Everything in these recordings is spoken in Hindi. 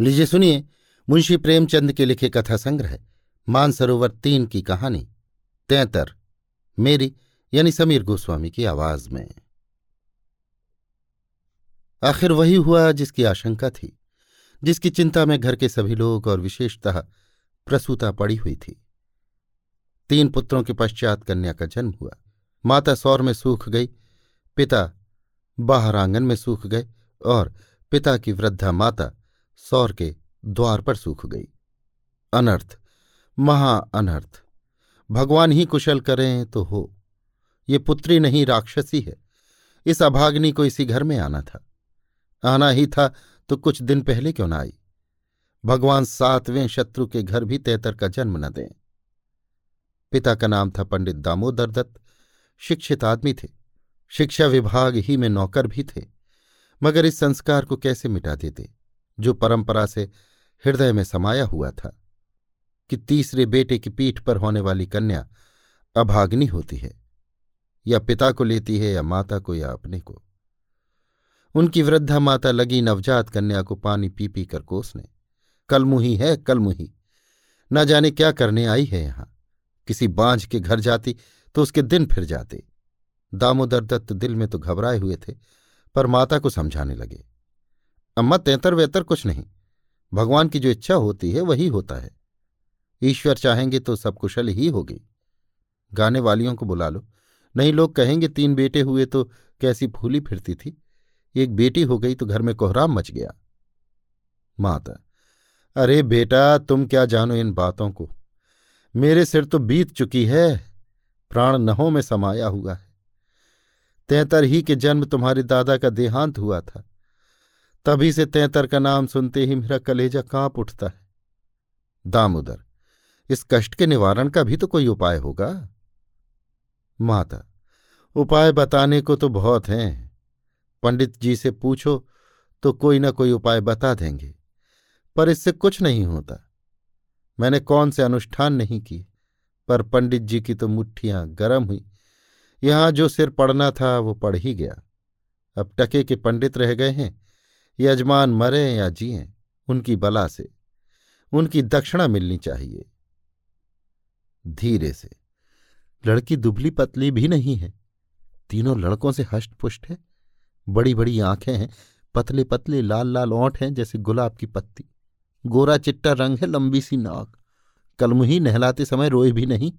लीजिए सुनिए, मुंशी प्रेमचंद के लिखे कथा संग्रह, मानसरोवर तीन की कहानी, तैतर, मेरी, यानी समीर गोस्वामी की आवाज़ में। आखिर वही हुआ जिसकी आशंका थी, जिसकी चिंता में घर के सभी लोग और विशेषतः प्रसूता पड़ी हुई थी। तीन पुत्रों के पश्चात कन्या का जन्म हुआ। माता सौर में सूख गई, पिता बाहर आँगन में सूख गए और पिता की वृद्धा माता सौर के द्वार पर सूख गई। अनर्थ, महा अनर्थ, भगवान ही कुशल करें तो हो। ये पुत्री नहीं, राक्षसी है। इस अभाग्नि को इसी घर में आना था। आना ही था तो कुछ दिन पहले क्यों ना आई? भगवान सातवें शत्रु के घर भी तैतर का जन्म न दें। पिता का नाम था पंडित दामोदर दत्त। शिक्षित आदमी थे। शिक्षा विभाग ही में नौकर भी थे। मगर इस संस्कार को कैसे मिटा देते? जो परंपरा से हृदय में समाया हुआ था, कि तीसरे बेटे की पीठ पर होने वाली कन्या अभाग्नि होती है, या पिता को लेती है, या माता को, या अपने को। उनकी वृद्धा माता लगी नवजात कन्या को पानी पी पी कर कोसने कलमुही है कलमुही न जाने क्या करने आई है यहाँ। किसी बांझ के घर जाती तो उसके दिन फिर जाते। दामोदर दत्त दिल में तो घबराए हुए थे, पर माता को समझाने लगे। अम्मा तैतर वेतर कुछ नहीं। भगवान की जो इच्छा होती है, वही होता है। ईश्वर चाहेंगे तो सब कुशल ही होगी। गाने वालियों को बुला लो। नहीं, लोग कहेंगे, तीन बेटे हुए तो कैसी फूली फिरती थी। एक बेटी हो गई तो घर में कोहराम मच गया। माता, अरे बेटा, तुम क्या जानो इन बातों को? मेरे सिर तो बीत चुकी है। प्राण नहों में समाया हुआ है। तैतर ही के जन्म तुम्हारे दादा का देहांत हुआ था। तभी से तैतर का नाम सुनते ही मेरा कलेजा काँप उठता है। दामोदर, इस कष्ट के निवारण का भी तो कोई उपाय होगा? माता, उपाय बताने को तो बहुत हैं। पंडित जी से पूछो तो कोई ना कोई उपाय बता देंगे, पर इससे कुछ नहीं होता। मैंने कौन से अनुष्ठान नहीं किए, पर पंडित जी की तो मुट्ठियाँ गर्म हुई। यहाँ जो सिर पड़ना था वो पड़ ही गया। अब टके के पंडित रह गए हैं। यजमान मरे या जिए, उनकी बला से, उनकी दक्षिणा मिलनी चाहिए। धीरे से, लड़की दुबली पतली भी नहीं है। तीनों लड़कों से हष्ट पुष्ट है। बड़ी बड़ी आँखें हैं पतले पतले लाल लाल ओंठ हैं, जैसे गुलाब की पत्ती। गोरा चिट्टा रंग है, लंबी सी नाक। कलमुही नहलाते समय रोए भी नहीं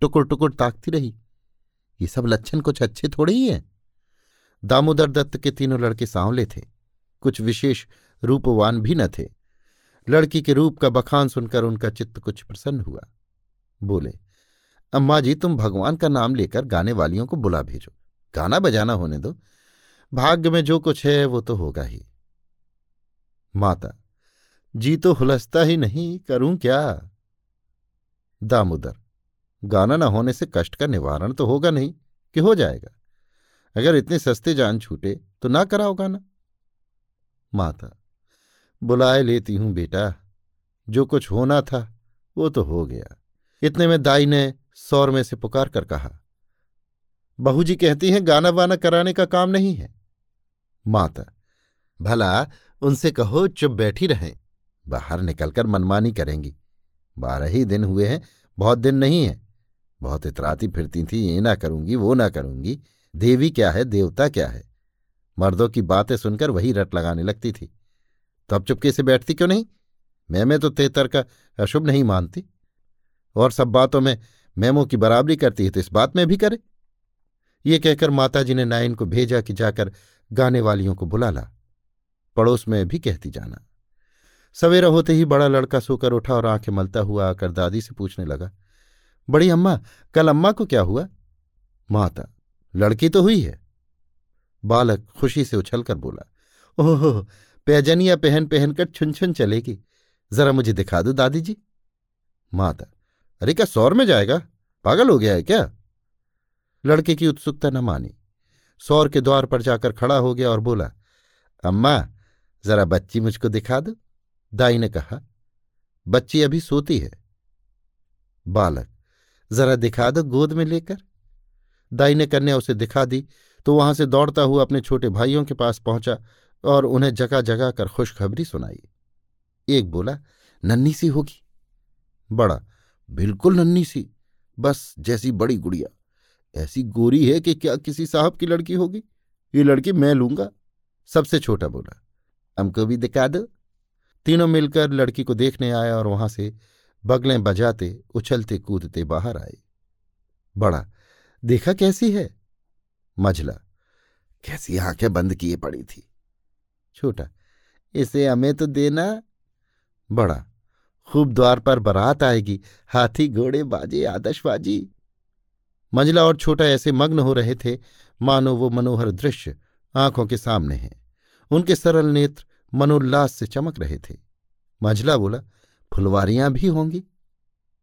टुकुर टुकुर ताकती रही। ये सब लक्षण कुछ अच्छे थोड़े ही हैं। दामोदर दत्त के तीनों लड़के सांवले थे। कुछ विशेष रूपवान भी न थे। लड़की के रूप का बखान सुनकर उनका चित्त कुछ प्रसन्न हुआ। बोले, अम्मा जी, तुम भगवान का नाम लेकर गाने वालियों को बुला भेजो। गाना बजाना होने दो। भाग्य में जो कुछ है, वो तो होगा ही। माता, जी तो हुलसता ही नहीं, करूँ क्या? दामोदर, गाना न होने से कष्ट का निवारण तो होगा नहीं, कि हो जाएगा। अगर इतने सस्ते जान छूटे तो ना कराओ गाना। माता, बुलाए लेती हूँ बेटा। जो कुछ होना था, वो तो हो गया। इतने में दाई ने सौर में से पुकार कर कहा बहू जी कहती हैं, गाना वाना कराने का काम नहीं है। माता, भला, उनसे कहो, चुप बैठी रहें। बाहर निकलकर मनमानी करेंगी। बारह ही दिन हुए हैं, बहुत दिन नहीं है। बहुत इतराती फिरती थी, ये ना करूँगी, वो ना करूँगी। देवी क्या है, देवता क्या है? मर्दों की बातें सुनकर वही रट लगाने लगती थी। तो अब चुपके से बैठती क्यों नहीं? मैं मैं तो तेतर का अशुभ नहीं मानती। और सब बातों में मैमो की बराबरी करती है तो इस बात में भी करे। ये कहकर माताजी ने नाइन को भेजा कि जाकर गाने वालियों को बुला ला। पड़ोस में भी कहती जाना। सवेरा होते ही बड़ा लड़का सोकर उठा और आँखें मलता हुआ आकर दादी से पूछने लगा, बड़ी अम्मा, कल अम्मा को क्या हुआ? माता, लड़की तो हुई है। बालक खुशी से उछलकर बोला, ओह, पैजनिया पहन पहनकर छुन छुन चलेगी। जरा मुझे दिखा दो दादी जी माता, अरे क्या सौर में जाएगा? पागल हो गया है क्या? लड़के की उत्सुकता न मानी। सौर के द्वार पर जाकर खड़ा हो गया और बोला, अम्मा, जरा बच्ची मुझको दिखा दो। दाई ने कहा, बच्ची अभी सोती है। बालक, जरा दिखा दो गोद में लेकर। दाई ने कन्या उसे दिखा दी तो वहाँ से दौड़ता हुआ अपने छोटे भाइयों के पास पहुँचा और उन्हें जगह जगह कर खुशखबरी सुनाई। एक बोला नन्नी सी होगी? बड़ा, बिल्कुल नन्नी सी। बस जैसी बड़ी गुड़िया। ऐसी गोरी है कि क्या किसी साहब की लड़की होगी? ये लड़की मैं लूँगा। सबसे छोटा बोला हमको भी दिखा दो। तीनों मिलकर लड़की को देखने आए और वहाँ से बगलें बजाते उछलते कूदते बाहर आए। बड़ा, देखा कैसी है? मझला। कैसी आँखें बंद किए पड़ी थी। छोटा, इसे हमें तो देना? बड़ा, खूब द्वार पर बारात आएगी, हाथी घोड़े बाजे आदशबाजी मंझला और छोटा ऐसे मग्न हो रहे थे, मानो वो मनोहर दृश्य आँखों के सामने है। उनके सरल नेत्र मनोल्लास से चमक रहे थे। मंझला बोला, फुलवारियाँ भी होंगी?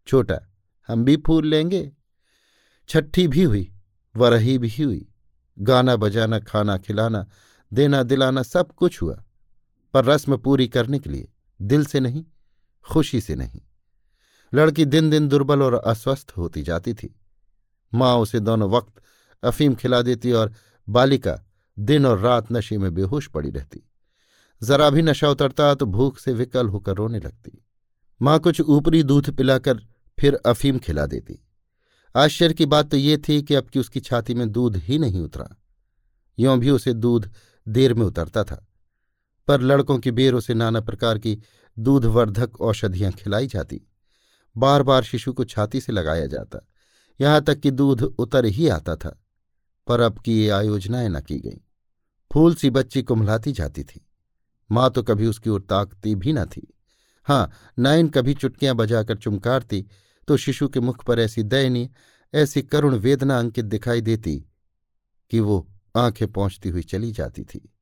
छोटा, हम भी फूल लेंगे। छठी भी हुई, वरही भी हुई। गाना बजाना, खाना खिलाना, देना दिलाना सब कुछ हुआ, पर रस्म पूरी करने के लिए दिल से नहीं, खुशी से नहीं। लड़की दिन दिन दुर्बल और अस्वस्थ होती जाती थी। माँ उसे दोनों वक्त अफीम खिला देती और बालिका दिन और रात नशे में बेहोश पड़ी रहती। जरा भी नशा उतरता तो भूख से विकल होकर रोने लगती। माँ कुछ ऊपरी दूध पिलाकर फिर अफीम खिला देती। आश्चर्य की बात तो ये थी कि अब की उसकी छाती में दूध ही नहीं उतरा। यों भी उसे दूध देर में उतरता था। पर लड़कों की बेरों से नाना प्रकार की दूधवर्धक औषधियाँ खिलाई जाती। बार बार शिशु को छाती से लगाया जाता। यहाँ तक कि दूध उतर ही आता था। पर अब की ये आयोजनाएँ न की गईं। फूल सी बच्ची कुम्हलाती जाती थी। माँ तो कभी उसकी ओर ताकती भी न थी। हाँ नाइन कभी चुटकियाँ बजाकर चुमकारती तो शिशु के मुख पर ऐसी दयनीय, ऐसी करुण वेदना अंकित दिखाई देती कि वो आँखें पहुँचती हुई चली जाती थी।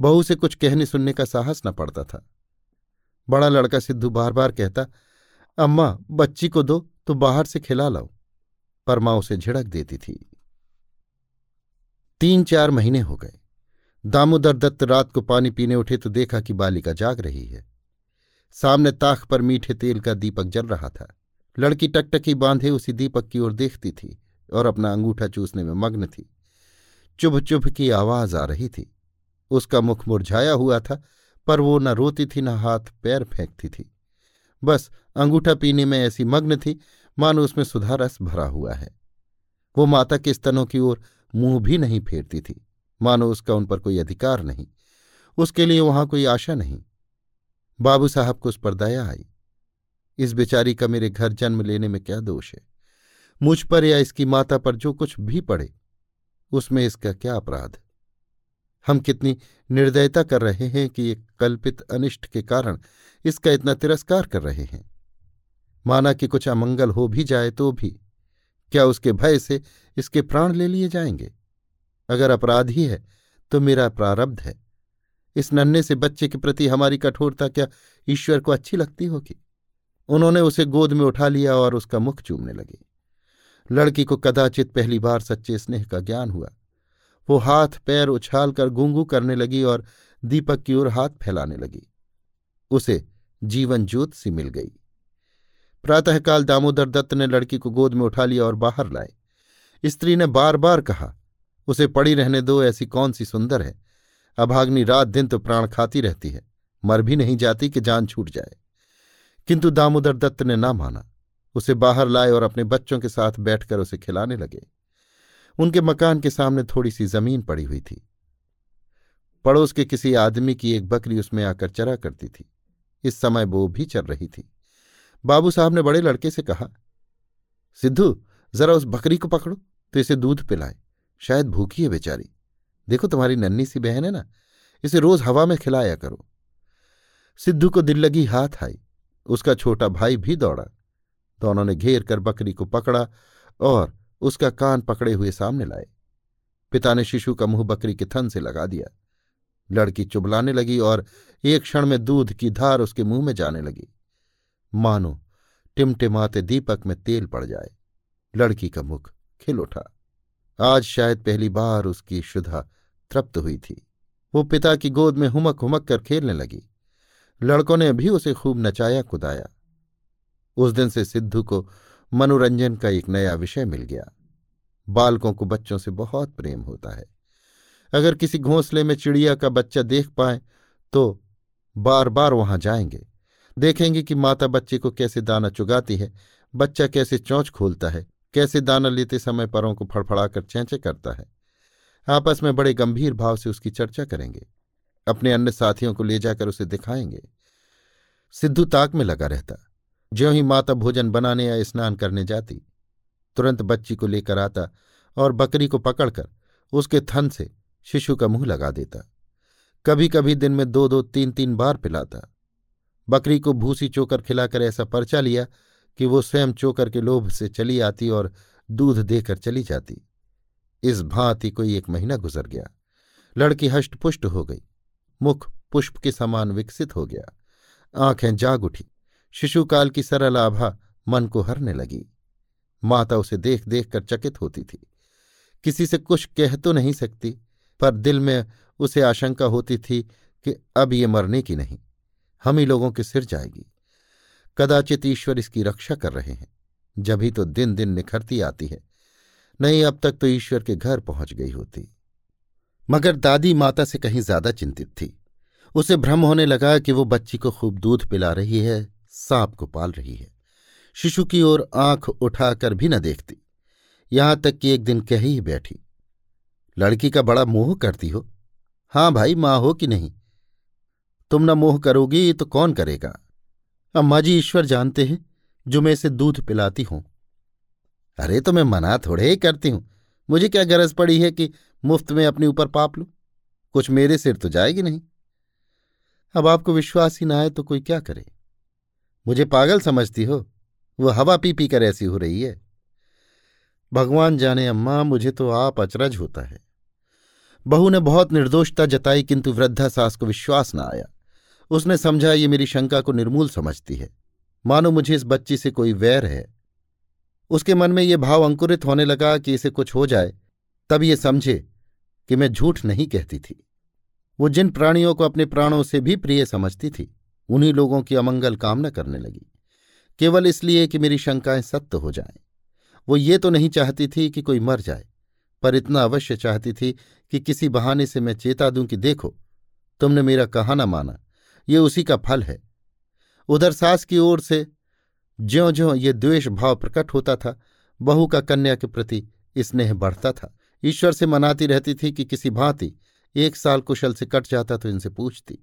बहू से कुछ कहने सुनने का साहस न पड़ता था। बड़ा लड़का सिद्धू बार बार कहता, अम्मा, बच्ची को दो तो बाहर से खिला लाओ। पर माँ उसे झिड़क देती थी। तीन चार महीने हो गए। दामोदर दत्त रात को पानी पीने उठे तो देखा कि बालिका जाग रही है। सामने ताख पर मीठे तेल का दीपक जल रहा था। लड़की टकटकी बांधे उसी दीपक की ओर देखती थी और अपना अंगूठा चूसने में मग्न थी। चुभ चुभ की आवाज़ आ रही थी। उसका मुख मुरझाया हुआ था, पर वो न रोती थी, न हाथ पैर फेंकती थी। बस अंगूठा पीने में ऐसी मग्न थी, मानो उसमें सुधारस भरा हुआ है। वो माता के स्तनों की ओर मुँह भी नहीं फेरती थी, मानो उसका उन पर कोई अधिकार नहीं। उसके लिए वहाँ कोई आशा नहीं। बाबू साहब को उस पर दया आई। इस बेचारी का मेरे घर जन्म लेने में क्या दोष है? मुझ पर या इसकी माता पर जो कुछ भी पड़े, उसमें इसका क्या अपराध हम कितनी निर्दयता कर रहे हैं कि एक कल्पित अनिष्ट के कारण इसका इतना तिरस्कार कर रहे हैं। माना कि कुछ अमंगल हो भी जाए तो भी, क्या उसके भय से इसके प्राण ले लिए जाएँगे? अगर अपराध ही है तो मेरा प्रारब्ध है। इस नन्हे से बच्चे के प्रति हमारी कठोरता क्या ईश्वर को अच्छी लगती होगी? उन्होंने उसे गोद में उठा लिया और उसका मुख चूमने लगे। लड़की को कदाचित पहली बार सच्चे स्नेह का ज्ञान हुआ। वो हाथ पैर उछाल कर गूंगू करने लगी और दीपक की ओर हाथ फैलाने लगी। उसे जीवन ज्योत सी मिल गई। प्रातःकाल दामोदर दत्त ने लड़की को गोद में उठा लिया और बाहर लाए। स्त्री ने बार बार कहा, उसे पड़ी रहने दो, ऐसी कौन सी सुंदर है? अभाग्नि रात दिन तो प्राण खाती रहती है। मर भी नहीं जाती कि जान छूट जाए। किंतु दामोदर दत्त ने ना माना। उसे बाहर लाए और अपने बच्चों के साथ बैठकर उसे खिलाने लगे। उनके मकान के सामने थोड़ी सी ज़मीन पड़ी हुई थी। पड़ोस के किसी आदमी की एक बकरी उसमें आकर चरा करती थी। इस समय वो भी चल रही थी। बाबू साहब ने बड़े लड़के से कहा, सिद्धू, जरा उस बकरी को पकड़ो तो इसे दूध पिलाए। शायद भूखी है बेचारी। देखो तुम्हारी नन्नी सी बहन है ना, इसे रोज हवा में खिलाया करो। सिद्धू को दिल लगी हाथ आई। उसका छोटा भाई भी दौड़ा। दोनों ने घेर कर बकरी को पकड़ा और उसका कान पकड़े हुए सामने लाए। पिता ने शिशु का मुँह बकरी के थन से लगा दिया। लड़की चुबलाने लगी और एक क्षण में दूध की धार उसके मुँह में जाने लगी। मानो, टिमटिमाते दीपक में तेल पड़ जाए। लड़की का मुख खिल उठा। आज शायद पहली बार उसकी शुद्धा तृप्त हुई थी। वो पिता की गोद में हुमक हुमक कर खेलने लगी। लड़कों ने भी उसे खूब नचाया कुदाया। उस दिन से सिद्धू को मनोरंजन का एक नया विषय मिल गया। बालकों को बच्चों से बहुत प्रेम होता है। अगर किसी घोंसले में चिड़िया का बच्चा देख पाए तो बार बार वहाँ जाएँगे। देखेंगे कि माता बच्चे को कैसे दाना चुगाती है, बच्चा कैसे चौंच खोलता है, कैसे दाना लेते समय परों को फड़फड़ाकर चैंचे करता है। आपस में बड़े गंभीर भाव से उसकी चर्चा करेंगे। अपने अन्य साथियों को ले जाकर उसे दिखाएँगे। सिद्धू ताक में लगा रहता। ज्यों ही माता भोजन बनाने या स्नान करने जाती, तुरंत बच्ची को लेकर आता और बकरी को पकड़कर उसके थन से शिशु का मुँह लगा देता। कभी कभी दिन में दो दो तीन तीन बार पिलाता। बकरी को भूसी चोकर खिलाकर ऐसा पर्चा लिया कि वो स्वयं चोकर के लोभ से चली आती और दूध देकर चली जाती। इस भांति कोई एक महीना गुजर गया। लड़की हष्टपुष्ट हो गई। मुख पुष्प के समान विकसित हो गया। आँखें जाग उठी। शिशुकाल की सरल आभा मन को हरने लगी। माता उसे देख देख कर चकित होती थी। किसी से कुछ कह तो नहीं सकती, पर दिल में उसे आशंका होती थी कि अब ये मरने की नहीं, हम ही लोगों के सिर जाएगी। कदाचित ईश्वर इसकी रक्षा कर रहे हैं। जभी तो दिन दिन निखरती आती है। नहीं, अब तक तो ईश्वर के घर पहुँच गई होती। मगर दादी माता से कहीं ज़्यादा चिंतित थी। उसे भ्रम होने लगा कि वो बच्ची को खूब दूध पिला रही है, सांप को पाल रही है। शिशु की ओर आँख उठाकर भी न देखती। यहाँ तक कि एक दिन कह ही बैठी, लड़की का बड़ा मोह करती हो? हाँ भाई, माँ हो कि नहीं? तुम न मोह करोगी तो कौन करेगा? अम्मा जी, ईश्वर जानते हैं, जो मैं इसे दूध पिलाती हूँ। अरे तो मैं मना थोड़े ही करती हूँ। मुझे क्या गरज पड़ी है कि मुफ़्त में अपने ऊपर पाप लू? कुछ मेरे सिर तो जाएगी नहीं। अब आपको विश्वास ही ना आए तो कोई क्या करे? मुझे पागल समझती हो। वो हवा पी पी कर ऐसी हो रही है। भगवान जाने अम्मा, मुझे तो आप अचरज होता है। बहू ने बहुत निर्दोषता जताई, किंतु वृद्धा सास को विश्वास न आया। उसने समझा, ये मेरी शंका को निर्मूल समझती है। मानो मुझे इस बच्ची से कोई वैर है। उसके मन में ये भाव अंकुरित होने लगा कि इसे कुछ हो जाए, तब ये समझे कि मैं झूठ नहीं कहती थी। वो जिन प्राणियों को अपने प्राणों से भी प्रिय समझती थी, उन्हीं लोगों की अमंगल कामना करने लगी। केवल इसलिए कि मेरी शंकाएँ सत्य हो जाएँ। वो ये तो नहीं चाहती थी कि कोई मर जाए, पर इतना अवश्य चाहती थी कि किसी बहाने से मैं चेता दूँ कि देखो, तुमने मेरा कहा ना माना, ये उसी का फल है। उधर सास की ओर से ज्यो ज्यो ये द्वेष भाव प्रकट होता था, बहू का कन्या के प्रति स्नेह बढ़ता था। ईश्वर से मनाती रहती थी कि किसी भांति एक साल कुशल से कट जाता तो इनसे पूछती।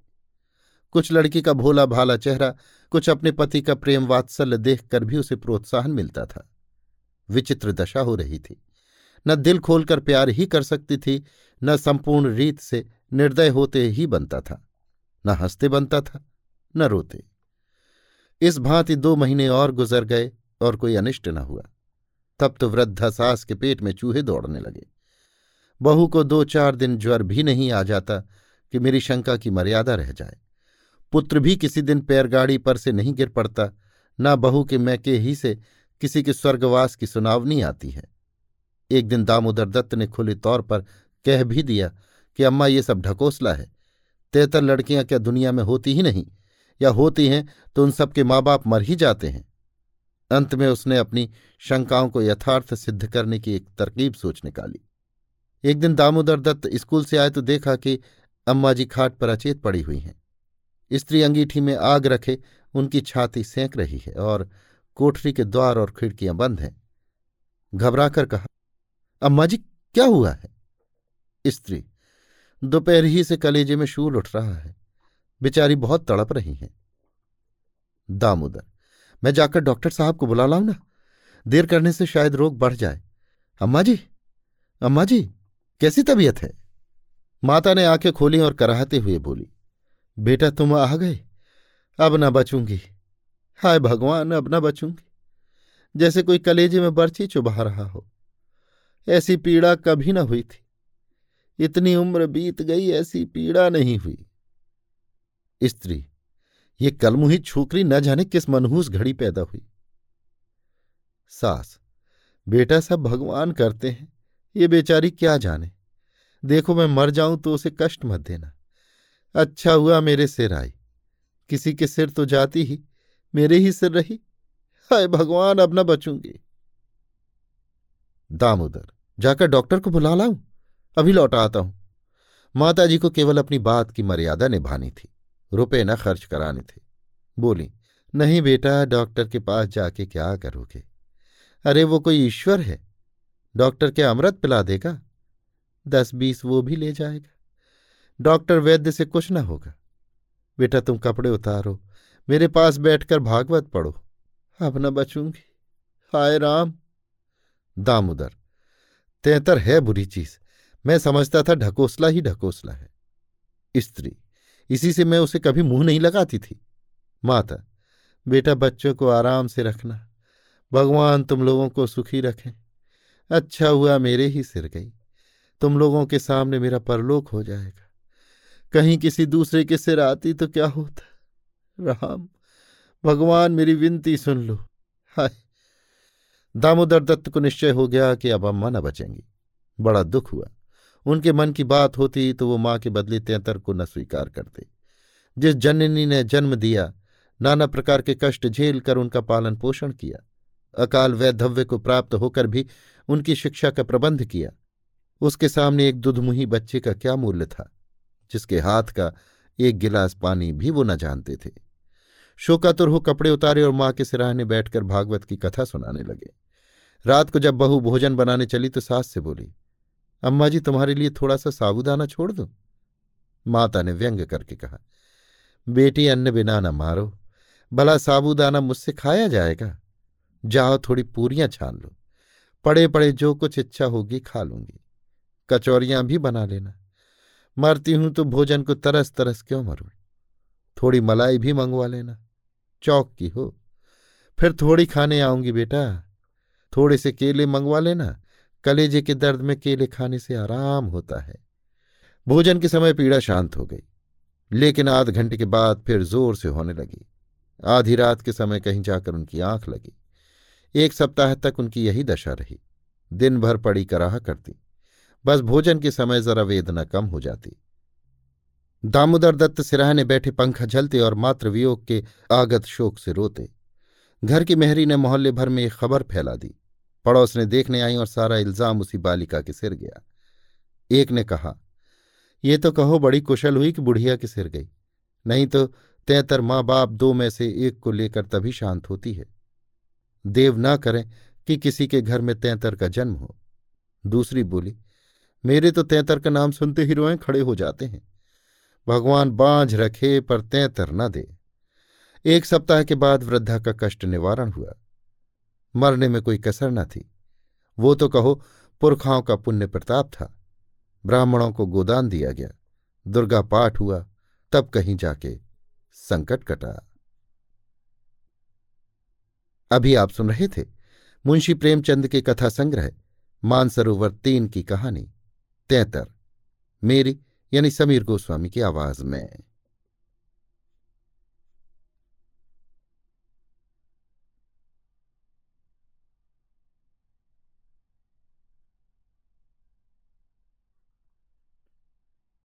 कुछ लड़की का भोला भाला चेहरा, कुछ अपने पति का प्रेम वात्सल्य देखकर भी उसे प्रोत्साहन मिलता था। विचित्र दशा हो रही थी। न दिल खोलकर प्यार ही कर सकती थी, न संपूर्ण रीत से निर्दय होते ही बनता था। न हँसते बनता था, न रोते। इस भांति दो महीने और गुजर गए और कोई अनिष्ट न हुआ। तब तो वृद्धा सास के पेट में चूहे दौड़ने लगे। बहू को दो चार दिन ज्वर भी नहीं आ जाता कि मेरी शंका की मर्यादा रह जाए। पुत्र भी किसी दिन पैरगाड़ी पर से नहीं गिर पड़ता, न बहू के मैके ही से किसी के स्वर्गवास की सुनावनी आती है। एक दिन दामोदर दत्त ने खुले तौर पर कह भी दिया कि अम्मा ये सब ढकोसला है, तेतर लड़कियाँ क्या दुनिया में होती ही नहीं, या होती हैं तो उन सबके माँ बाप मर ही जाते हैं। अंत में उसने अपनी शंकाओं को यथार्थ सिद्ध करने की एक तरकीब सोच निकाली। एक दिन दामोदर दत्त स्कूल से आए तो देखा कि अम्मा जी खाट पर अचेत पड़ी हुई हैं। स्त्री अंगीठी में आग रखे, उनकी छाती सेंक रही है और कोठरी के द्वार और खिड़कियाँ बंद हैं। घबराकर कहा, अम्मा जी, क्या हुआ है? स्त्री, दोपहर ही से कलेजे में शूल उठ रहा है। बेचारी बहुत तड़प रही हैं। दामोदर, मैं जाकर डॉक्टर साहब को बुला लाऊं ना? देर करने से शायद रोग बढ़ जाए। अम्मा जी अम्मा जी कैसी तबीयत है? माता ने आँखें खोली और कराहते हुए बोली, बेटा तुम आ गए, अब न बचूँगी। हाय भगवान, अब न बचूँगी। जैसे कोई कलेजे में बर्ची चुबा रहा हो। ऐसी पीड़ा कभी न हुई थी। इतनी उम्र बीत गई, ऐसी पीड़ा नहीं हुई। स्त्री, ये कलमुही छोकरी न जाने किस मनहूस घड़ी पैदा हुई। सास, बेटा सब भगवान करते हैं। ये बेचारी क्या जाने? देखो मैं मर जाऊँ तो उसे कष्ट मत देना। अच्छा हुआ मेरे सिर आई। किसी के सिर तो जाती ही, मेरे ही सिर रही। हाय भगवान, अब न बचूँगी। दामोदर, जाकर डॉक्टर को बुला लाऊं? अभी लौटा आता हूँ। माताजी को केवल अपनी बात की मर्यादा निभानी थी। रुपए न खर्च कराने थे। बोली, नहीं बेटा, डॉक्टर के पास जाके क्या करोगे? अरे वो कोई ईश्वर है। डॉक्टर क्या अमृत पिला देगा। दस बीस वो भी ले जाएगा। डॉक्टर वैद्य से कुछ ना होगा। बेटा तुम कपड़े उतारो। मेरे पास बैठकर भागवत पढ़ो। अब न बचूँगी। हाय राम। दामोदर तैतर है बुरी चीज़। मैं समझता था ढकोसला ही ढकोसला है। स्त्री, इसी से मैं उसे कभी मुँह नहीं लगाती थी। माता, बेटा बच्चों को आराम से रखना। भगवान तुम लोगों को सुखी रखें। अच्छा हुआ मेरे ही सिर गई। तुम लोगों के सामने मेरा परलोक हो जाएगा। कहीं किसी दूसरे के सिर आती तो क्या होता? राम, भगवान मेरी विनती सुन लो। हाय। दामोदर दत्त को निश्चय हो गया कि अब अम्मा न बचेंगी। बड़ा दुख हुआ। उनके मन की बात होती तो वो माँ के बदले तैतर को न स्वीकार करते। जिस जननी ने जन्म दिया, नाना प्रकार के कष्ट झेल कर उनका पालन पोषण किया। अकाल वैधव्य को प्राप्त होकर भी उनकी शिक्षा का प्रबंध किया। उसके सामने एक दुधमुही बच्चे का क्या मूल्य था, जिसके हाथ का एक गिलास पानी भी वो न जानते थे। शोकातुर हो कपड़े उतारे और माँ के सिराहने बैठकर भागवत की कथा सुनाने लगे। रात को जब बहू भोजन बनाने चली तो सास से बोली, अम्मा जी, तुम्हारे लिए थोड़ा सा साबुदाना छोड़ दो? माता ने व्यंग करके कहा, बेटी, अन्न बिना न मारो। भला साबुदाना मुझसे खाया जाएगा? जाओ, थोड़ी पूरियाँ छान लो। पड़े पड़े जो कुछ इच्छा होगी खा लूँगी। कचौरियाँ भी बना लेना। मरती हूँ तो भोजन को तरस तरस क्यों मरूं? थोड़ी मलाई भी मंगवा लेना। चौक की हो। फिर थोड़ी खाने आऊँगी बेटा। थोड़े से केले मंगवा लेना। कलेजे के दर्द में केले खाने से आराम होता है। भोजन के समय पीड़ा शांत हो गई। लेकिन आध घंटे के बाद फिर ज़ोर से होने लगी। आधी रात के समय कहीं जाकर उनकी आँख लगी। एक सप्ताह तक उनकी यही दशा रही। दिन भर पड़ी कराह करती। बस भोजन के समय जरा वेदना कम हो जाती। दामोदर दत्त सिराहने बैठे पंखा झलते और मात्र वियोग के आगत शोक से रोते। घर की मेहरी ने मोहल्ले भर में एक खबर फैला दी। पड़ोस ने देखने आई और सारा इल्ज़ाम उसी बालिका के सिर गया। एक ने कहा, ये तो कहो बड़ी कुशल हुई कि बुढ़िया के सिर गई। नहीं तो तैतर माँ बाप दो में से एक को लेकर तभी शांत होती है। देव ना करें कि किसी के घर में तैतर का जन्म हो। दूसरी बोली, मेरे तो तैतर का नाम सुनते ही रोए खड़े हो जाते हैं। भगवान बांझ रखे पर तैतर न दे। एक सप्ताह के बाद वृद्धा का कष्ट निवारण हुआ। मरने में कोई कसर न थी। वो तो कहो, पुरखाओं का पुण्य प्रताप था। ब्राह्मणों को गोदान दिया गया। दुर्गा पाठ हुआ, तब कहीं जाके संकट कटा। अभी आप सुन रहे थे मुंशी प्रेमचंद के कथा संग्रह, मानसरोवर तीन की कहानी, तैतर, मेरी यानी समीर गोस्वामी की आवाज़ में।